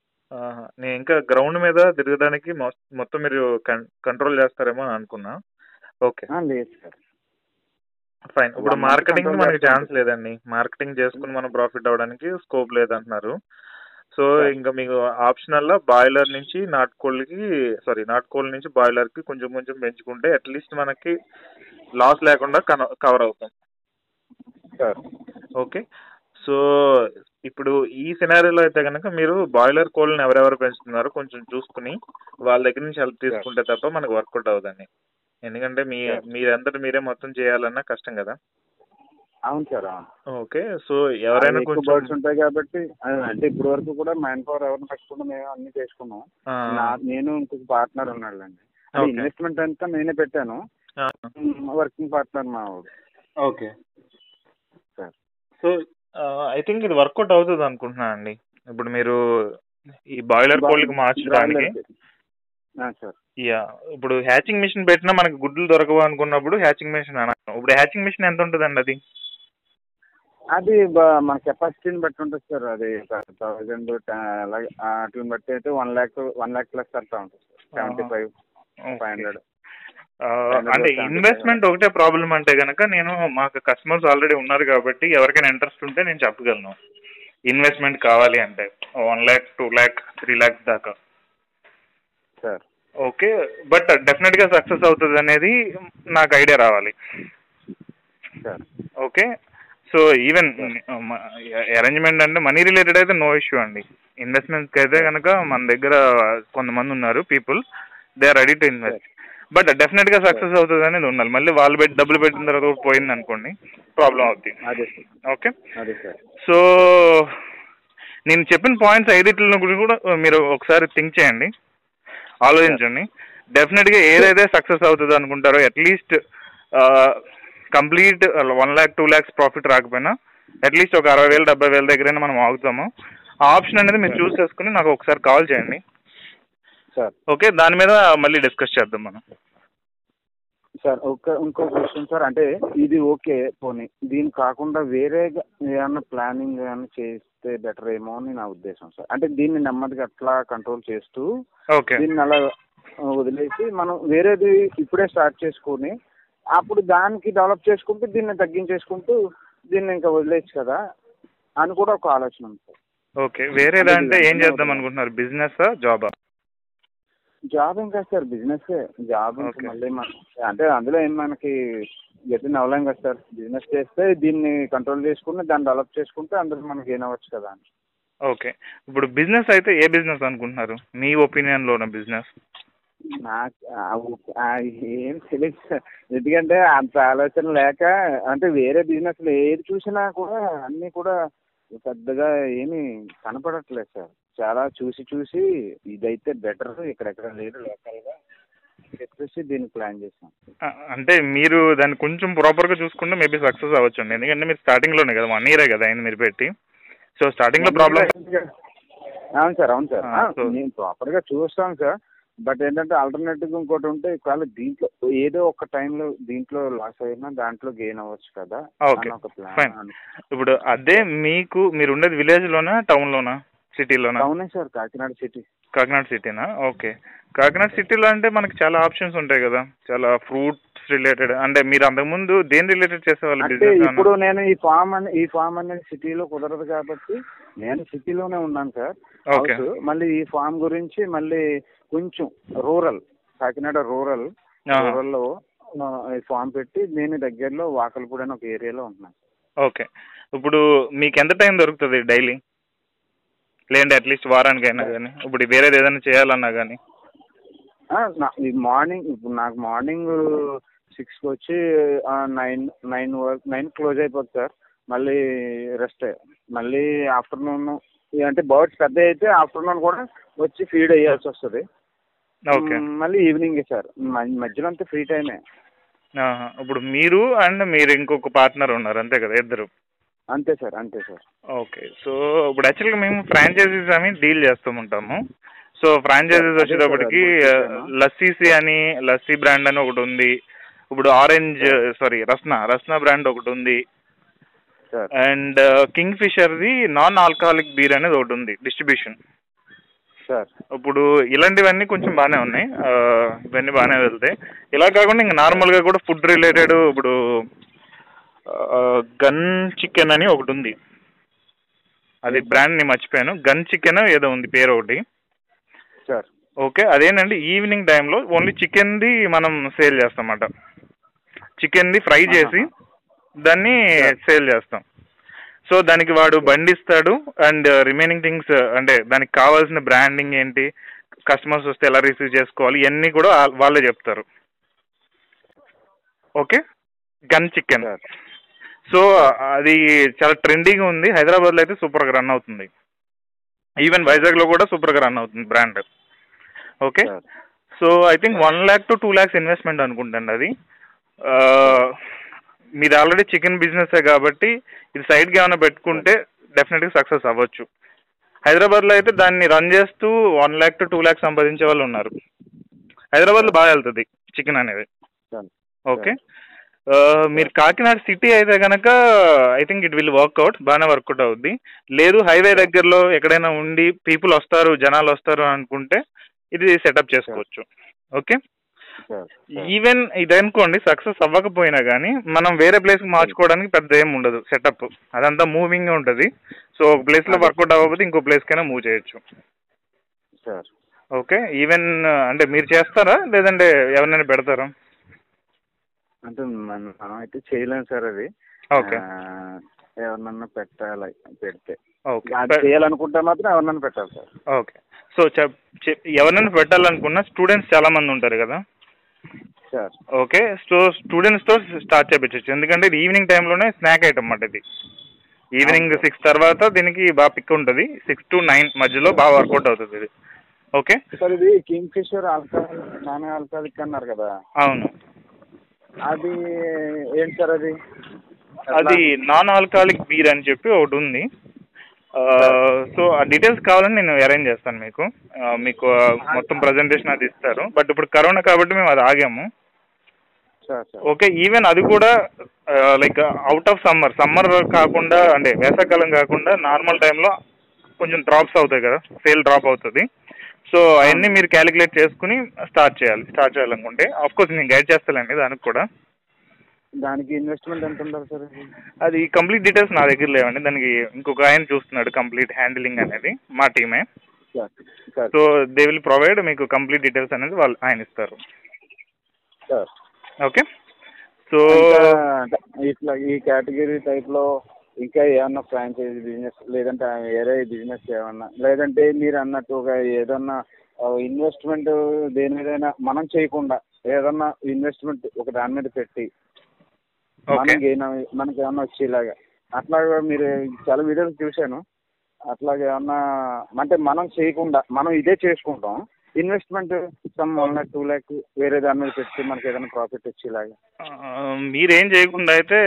నేను ఇంకా గ్రౌండ్ మీద తిరగడానికి మొత్తం మీరు కంట్రోల్ చేస్తారేమో అని అనుకున్నా. ఓకే. ఆ, లేదు సార్. ఫైన్. ఇప్పుడు మార్కెటింగ్ మనకి. ఛాన్స్ లేదండి. మార్కెటింగ్ చేసుకుని మనం ప్రాఫిట్ అవ్వడానికి స్కోప్ లేదంటున్నారు. సో. ఇంకా మీకు ఆప్షనల్లో బాయిలర్ నుంచి నాటుకోళ్ళకి సారీ నాటుకోళ్ళ నుంచి బాయిలర్కి కొంచెం కొంచెం పెంచుకుంటే అట్లీస్ట్ మనకి లాస్ లేకుండా కవర్ అవుతాం. సార్. ఓకే. సో ఇప్పుడు ఈ సినారీలో అయితే కనుక మీరు బాయిలర్ కోళ్ళని ఎవరెవరు పెంచుతున్నారో కొంచెం చూసుకుని వాళ్ళ దగ్గర నుంచి హెల్ప్ తీసుకుంటే తప్ప మనకు వర్కౌట్ అవ్వదండి. ఎందుకంటే మీ. మీరంతటి మీరే మొత్తం చేయాలన్నా కష్టం కదా? అవును సార్ ఓకే సో ఎవరైనా కొంచెం బర్డ్స్ ఉంటాయి కాబట్టి అంటే ఇప్పటి వరకు కూడా మ్యాన్ పవర్ ఎవరిని పెట్టుకుంటూ మేము అన్ని చేసుకున్నాం. నేను ఇంకొక పార్ట్నర్ ఉన్నాడండి. ఇన్వెస్ట్మెంట్ అంతా నేనే పెట్టాను. వర్కింగ్ పార్ట్నర్ మా okay. Sir. So I think ఇది వర్కౌట్ అవుతుంది అనుకుంటున్నాను అండి. ఇప్పుడు మీరు ఈ బాయిలర్ కోళ్ళకి మార్చడానికి సార్ యా ఇప్పుడు హ్యాచింగ్ మిషన్ పెట్టినా మనకి గుడ్లు దొరకవు అనుకున్నప్పుడు హ్యాచింగ్ మిషన్ అన్నాను ఇప్పుడు హ్యాచింగ్ మిషన్ ఎంత ఉంటుందండి అది? అది బ- మన కెపాసిటీని బట్టి ఉంటుంది సార్. అది థౌజండ్ అలాగే వాటిని బట్టి అయితే one lakh one lakh plus అట్లా ఉంటుంది సెవెంటీ ఫైవ్ ఫైవ్ హండ్రెడ్ అంటే ఇన్వెస్ట్మెంట్ ఒకటే ప్రాబ్లం అంటే కనుక నేను మాకు కస్టమర్స్ ఆల్రెడీ ఉన్నారు కాబట్టి ఎవరికైనా ఇంట్రెస్ట్ ఉంటే నేను చెప్పగలను. ఇన్వెస్ట్మెంట్ కావాలి అంటే one lakh two lakh three lakhs దాకా. సార్ ఓకే బట్ డెఫినెట్గా సక్సెస్ అవుతుంది అనేది నాకు ఐడియా రావాలి. Sir okay so even arrangement అంటే మనీ రిలేటెడ్ అయితే నో ఇష్యూ అండి. ఇన్వెస్ట్మెంట్కి అయితే కనుక మన దగ్గర కొంతమంది ఉన్నారు people they are ready to invest but డెఫినెట్గా సక్సెస్ అవుతుంది అనేది ఉండాలి. మళ్ళీ వాళ్ళు పెట్టి డబ్బులు పెట్టిన తర్వాత పోయింది అనుకోండి ప్రాబ్లం అవుతుంది అదే ఓకే అదే సార్. సో నేను చెప్పిన పాయింట్స్ ఐదింటిని గురించి కూడా మీరు ఒకసారి థింక్ చేయండి. ఆలోచించండి. డెఫినెట్గా ఏదైతే సక్సెస్ అవుతుంది అనుకుంటారో at least complete one lakh two lakhs profit రాకపోయినా అట్లీస్ట్ ఒక అరవై వేలు డెబ్బై వేల దగ్గరైనా మనం ఆగుతాము. ఆ ఆప్షన్ అనేది మీరు చూస్ చేసుకుని నాకు ఒకసారి కాల్ చేయండి. సార్. ఓకే దాని మీద మళ్ళీ డిస్కస్ చేద్దాం మనం. సార్ ఒక ఇంకో క్వశ్చన్ సార్. అంటే ఇది ఓకే పోనీ. దీని కాకుండా వేరేగా ఏమన్నా ప్లానింగ్ ఏమన్నా చేస్తే బెటర్ ఏమో అని నా ఉద్దేశం సార్. అంటే దీన్ని నెమ్మదిగా అట్లా కంట్రోల్ చేస్తూ ఓకే. దీన్ని అలా వదిలేసి మనం వేరేది ఇప్పుడే స్టార్ట్ చేసుకొని అప్పుడు దానికి డెవలప్ చేసుకుంటూ దీన్ని తగ్గించేసుకుంటూ దీన్ని ఇంకా వదిలేయచ్చు కదా అని కూడా ఒక ఆలోచన ఉంది సార్. ఓకే వేరేదంటే ఏం చేద్దాం అనుకుంటున్నారు? బిజినెస్ జాబా జాబ్ ఇంకా సార్ బిజినెస్ జాబ్ ఇంకా. మళ్ళీ మన అంటే అందులో ఏం మనకి గట్టి నవ్వలేం కదా సార్ బిజినెస్ చేస్తే దీన్ని కంట్రోల్ చేసుకుని దాన్ని డెవలప్ చేసుకుంటే అందులో మనకి గెయిన్ అవ్వచ్చు కదా అని. ఓకే ఇప్పుడు బిజినెస్ అయితే ఏ బిజినెస్ అనుకుంటున్నారు? మీ ఒపీనియన్లో ఉన్న బిజినెస్ నాకు ఏం తెలియదు సార్. ఎందుకంటే అంత ఆలోచన లేక అంటే వేరే బిజినెస్లు ఏది చూసినా కూడా అన్నీ కూడా పెద్దగా ఏమీ కనపడట్లేదు సార్. చాలా చూసి చూసి ఇదైతే బెటర్ ఇక్కడెక్కడ లేదు లోకల్గా చెప్పేసి దీన్ని ప్లాన్ చేసాం. అంటే మీరు దాన్ని కొంచెం ప్రాపర్గా చూసుకుంటే మేబీ సక్సెస్ అవ్వచ్చండి ఎందుకంటే మీరు స్టార్టింగ్లోనే కదా వన్ ఇయరే కదా అయింది మీరు పెట్టి. సో స్టార్టింగ్లో ప్రాబ్లం అవును సార్ అవును సార్. నేను ప్రాపర్గా చూస్తాను సార్. బట్ ఏంటంటే ఆల్టర్నేటివ్ ఇంకోటి ఉంటే ఒకవేళ దీంట్లో ఏదో ఒక టైంలో దీంట్లో లాస్ అయినా దాంట్లో గెయిన్ అవ్వచ్చు కదా. ప్లాన్ ఇప్పుడు అదే మీకు మీరు ఉండేది విలేజ్లోనా టౌన్లోనా సిటీలోనా? అవునే సార్ కాకినాడ సిటీ. కాకినాడ సిటీనా? ఓకే. కాకినాడ సిటీలో అంటే మనకి చాలా ఆప్షన్స్ ఉంటాయి కదా. చాలా ఫ్రూట్స్ రిలేటెడ్. అంటే మీరు అంతకుముందు దేని రిలేటెడ్ చేసేవాళ్ళు అంటే బిజినెస్ ఇప్పుడు నేను ఈ ఫామ్ అని ఈ ఫామ్ అనేది సిటీలో కుదరదు కాబట్టి నేను సిటీలోనే ఉన్నాను సార్. ఓకే. హౌస్ మళ్ళీ ఈ ఫామ్ గురించి మళ్ళీ కొంచెం రూరల్ కాకినాడ రూరల్ రూరల్లో ఆ, ఈ ఫామ్ పెట్టి నేను దగ్గరలో వాకల్పూడి అని ఒక ఏరియాలో ఉంటున్నాను. ఓకే. ఇప్పుడు మీకు ఎంత టైం దొరుకుతుంది డైలీ? లేదంటే అట్లీస్ట్ వారానికైనా కానీ. ఇప్పుడు వేరేది ఏదైనా చేయాలన్నా కానీ. మార్నింగ్ ఇప్పుడు నాకు మార్నింగ్ సిక్స్కి వచ్చి నైన్ నైన్ వరకు నైన్ క్లోజ్ అయిపోతుంది సార్. మళ్ళీ రెస్ట్. మళ్ళీ ఆఫ్టర్నూన్ అంటే బర్డ్స్ పెద్ద అయితే ఆఫ్టర్నూన్ కూడా వచ్చి ఫీడ్ వేయాల్సి వస్తుంది. మళ్ళీ ఈవినింగే సార్. మధ్యలో అంతా ఫ్రీ టైమే. ఇప్పుడు మీరు అండ్ మీరు ఇంకొక పార్ట్నర్ ఉన్నారు అంతే కదా ఇద్దరు. అంతే సార్ అంతే సార్. ఓకే సో ఇప్పుడు యాక్చువల్గా మేము ఫ్రాంచైజీస్ అని డీల్ చేస్తూ ఉంటాము సో ఫ్రాంచైజీస్ వచ్చేటప్పటికి. లస్సీసి అని లస్సీ బ్రాండ్ అని ఒకటి ఉంది. ఇప్పుడు orange sorry Rasna Rasna brand ఒకటి ఉంది. సార్. అండ్ కింగ్ ఫిషర్ది నాన్ ఆల్కహాలిక్ బీర్ అనేది ఒకటి ఉంది డిస్ట్రిబ్యూషన్. సార్. ఇప్పుడు ఇలాంటివన్నీ కొంచెం బాగానే ఉన్నాయి. ఇవన్నీ బాగానే వెళ్తాయి. ఇలా కాకుండా ఇంకా నార్మల్గా కూడా ఫుడ్ రిలేటెడ్ ఇప్పుడు గన్ చికెన్ అని ఒకటి ఉంది. అది బ్రాండ్ని మర్చిపోయాను. గన్ చికెన్ ఏదో ఉంది పేరు ఒకటి. సార్. ఓకే అదేనండి. ఈవినింగ్ టైంలో ఓన్లీ చికెన్ది మనం సేల్ చేస్తామన్నమాట. చికెన్ది ఫ్రై చేసి దాన్ని సేల్ చేస్తాం. సో దానికి వాడు బండి ఇస్తాడు అండ్ రిమైనింగ్ థింగ్స్ అంటే దానికి కావాల్సిన బ్రాండింగ్ ఏంటి కస్టమర్స్ వస్తే ఎలా రిసీవ్ చేసుకోవాలి ఇవన్నీ కూడా వాళ్ళే చెప్తారు. ఓకే? Gun chicken. సో అది చాలా ట్రెండింగ్ ఉంది. హైదరాబాద్లో అయితే సూపర్గా రన్ అవుతుంది. ఈవెన్ వైజాగ్లో కూడా సూపర్గా రన్ అవుతుంది brand okay so I think one lakh to two lakhs investment అనుకుంటాను అది. ఆ, మీది ఆల్రెడీ చికెన్ బిజినెస్ కాబట్టి ఇది సైడ్కి ఏమైనా పెట్టుకుంటే డెఫినెట్గా సక్సెస్ అవ్వచ్చు. హైదరాబాద్లో అయితే దాన్ని రన్ చేస్తూ one lakh to two lakhs సంపాదించే వాళ్ళు ఉన్నారు. హైదరాబాద్లో బాగా వెళ్తుంది చికెన్ అనేది. ఓకే మీరు కాకినాడ సిటీ అయితే కనుక I think it will work out బాగానే వర్కౌట్ అవుద్ది. లేదు హైవే దగ్గరలో ఎక్కడైనా ఉండి పీపుల్ వస్తారు జనాలు వస్తారు అనుకుంటే ఇది సెటప్ చేసుకోవచ్చు. ఓకే ఈవెన్ ఇది అనుకోండి సక్సెస్ అవ్వకపోయినా కానీ మనం వేరే ప్లేస్కి మార్చుకోవడానికి పెద్ద ఏం ఉండదు సెటప్ అదంతా మూవింగ్ ఉంటుంది. సో ఒక ప్లేస్లో వర్కౌట్ అవ్వకపోతే ఇంకో ప్లేస్కైనా మూవ్ చేయొచ్చు. సార్ ఓకే ఈవెన్ అంటే మీరు చేస్తారా? లేదంటే ఎవరినైనా పెడతారా? అంటే మనం మనం అయితే చేయలేము సార్ అది. ఓకే. ఎవరినన్నా పెట్టాలి పెడితే. ఓకే. అది చేయాలనుకుంటే మాత్రం ఎవరినన్నా పెట్టాలి సార్. ఓకే. సో చెప్ చెప్- ఎవరైనా పెట్టాలనుకున్న స్టూడెంట్స్ చాలా మంది ఉంటారు కదా? సార్. ఓకే. సో స్టూడెంట్స్తో స్టార్ట్ చేయించచ్చు ఎందుకంటే ఇది ఈవినింగ్ టైంలోనే స్నాక్ ఐటమ్ అన్నమాట ఇది. ఈవినింగ్. సిక్స్ తర్వాత దీనికి బాగా పిక్ ఉంటుంది. సిక్స్ టు నైన్ మధ్యలో బాగా వర్కౌట్ అవుతుంది ఇది. ఓకే? సార్ ఇది king fissure alcohol non alcoholic అన్నారు కదా. అవును. అది ఏంటి సార్ అది? అది నాన్ ఆల్కహాలిక్ బీర్ అని చెప్పి ఒకటి ఉంది. సో ఆ డీటెయిల్స్ కావాలని నేను అరేంజ్ చేస్తాను మీకు. మీకు మొత్తం ప్రజెంటేషన్ అది ఇస్తారు. బట్ ఇప్పుడు కరోనా కాబట్టి మేము అది ఆగాము. ఓకే ఈవెన్ అది కూడా like out of summer summer కాకుండా అంటే వేసవకాలం కాకుండా నార్మల్ టైంలో కొంచెం డ్రాప్స్ అవుతాయి కదా. సేల్ డ్రాప్ అవుతుంది. సో అవన్నీ మీరు క్యాలిక్యులేట్ చేసుకుని స్టార్ట్ చేయాలి స్టార్ట్ చేయాలనుకుంటే. ఆఫ్ కోర్స్ నేను గైడ్ చేస్తానండి దానికి కూడా. దానికి ఇన్వెస్ట్మెంట్ ఎంత ఉండాలి సార్ అది కంప్లీట్ డీటెయిల్స్ నా దగ్గర లేవండి. దానికి ఇంకొక ఆయన చూస్తున్నాడు కంప్లీట్ హ్యాండిలింగ్ అనేది మా టీమే సో దే విల్ ప్రొవైడ్ మీకు కంప్లీట్ డీటెయిల్స్ అనేది వాళ్ళు ఆయన ఇస్తారు. సార్ ఓకే సో ఇట్లా ఈ కేటగిరీ టైప్లో ఇంకా ఏమన్నా ఫ్రాంచైజీ బిజినెస్ లేదంటే వేరే బిజినెస్ ఏమన్నా? లేదంటే మీరు అన్నట్టు ఒక ఏదన్నా ఇన్వెస్ట్మెంట్ దేని మీదైనా మనం చేయకుండా ఏదన్నా ఇన్వెస్ట్మెంట్ ఒక దాని మీద పెట్టి ఓకే మనం గెయిన్ మనకి ఏమన్నా వచ్చేలాగా. అట్లాగా మీరు చాలా వీడియోలు చూశాను. అట్లాగే ఏమన్నా అంటే మనం చేయకుండా మనం ఇదే చేసుకుంటాం. Investment some one lakh two lakh వేరే దాని మీద పెట్టి మనకి ఏదైనా ప్రాఫిట్ వచ్చేలాగా. మీరేం చేయకుండా అయితే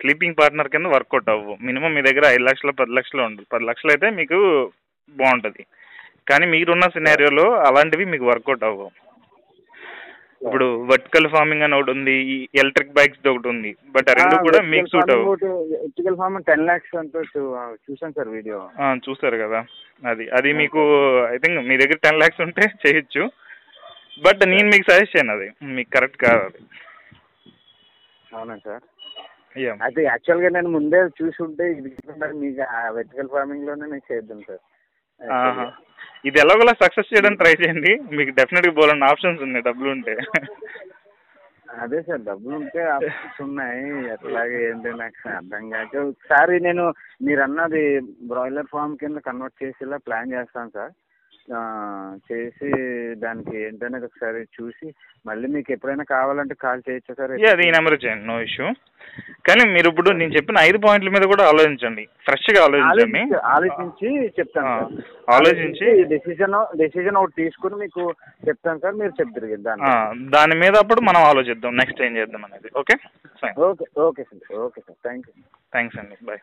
స్లీపింగ్ పార్ట్నర్ కింద వర్కౌట్ అవ్వు. మినిమం మీ దగ్గర ఐదు లక్షలు పది లక్షలు ఉండదు పది లక్షలు అయితే మీకు బాగుంటుంది. కానీ మీరున్న సినారియోలో అలాంటివి మీకు వర్కౌట్ అవ్వవు. ఇప్పుడు వర్టికల్ ఫార్మింగ్ అని ఒకటి ఉంది ఎలక్ట్రిక్ బైక్స్ ఒకటి ఉంది బట్ ఆ రెండు కూడా మీకు suit electrical farm ten lakhs అంటూ చూ- చూశాను సార్ వీడియో చూసారు కదా. అది అది మీకు ఐ థింక్ మీ దగ్గర టెన్ ల్యాక్స్ ఉంటే చేయొచ్చు. బట్ నేను మీకు సజెస్ట్ చేయను అది. మీకు కరెక్ట్ కాదు అది. అవునా సార్? అయితే యాక్చువల్గా నేను ముందే చూసి ఉంటే ఇది మీకు వెర్టికల్ ఫార్మింగ్లోనే నేను చేద్దాం సార్. ఇది ఎలాగోలా సక్సెస్ చేయడానికి ట్రై చేయండి. మీకు డెఫినెట్గా బోలండి ఆప్షన్స్ ఉన్నాయి డబ్బులు ఉంటే. అదే సార్ డబ్బులు ఉంటే ఆప్షన్స్ ఉన్నాయి. ఎట్లాగే ఏంటి నాకు అర్థం కాక ఒకసారి నేను మీరు అన్నది బ్రాయిలర్ ఫామ్ కింద కన్వర్ట్ చేసేలా ప్లాన్ చేస్తాను సార్. చేసి దానికి ఏంటనేది ఒకసారి చూసి మళ్ళీ మీకు ఎప్పుడైనా కావాలంటే కాల్ చేయొచ్చా సార్? యా అది ఈ నెంబర్ చేయండి నో ఇష్యూ కానీ మీరు ఇప్పుడు నేను చెప్పిన ఐదు పాయింట్ల మీద కూడా ఆలోచించండి. ఫ్రెష్గా ఆలోచించండి. ఆలోచించి ఆలోచించి చెప్తాను ఆ, సార్. ఆలోచించి. డెసిజన్ డెసిజన్ ఒకటి తీసుకుని మీకు చెప్తాను సార్ మీరు చెప్తారు దాన్ని. ఆ, దాని మీద అప్పుడు మనం ఆలోచిద్దాం నెక్స్ట్ ఏం చేద్దాం అనేది. Okay fine okay okay sir okay sir thank you thanks అండి బాయ్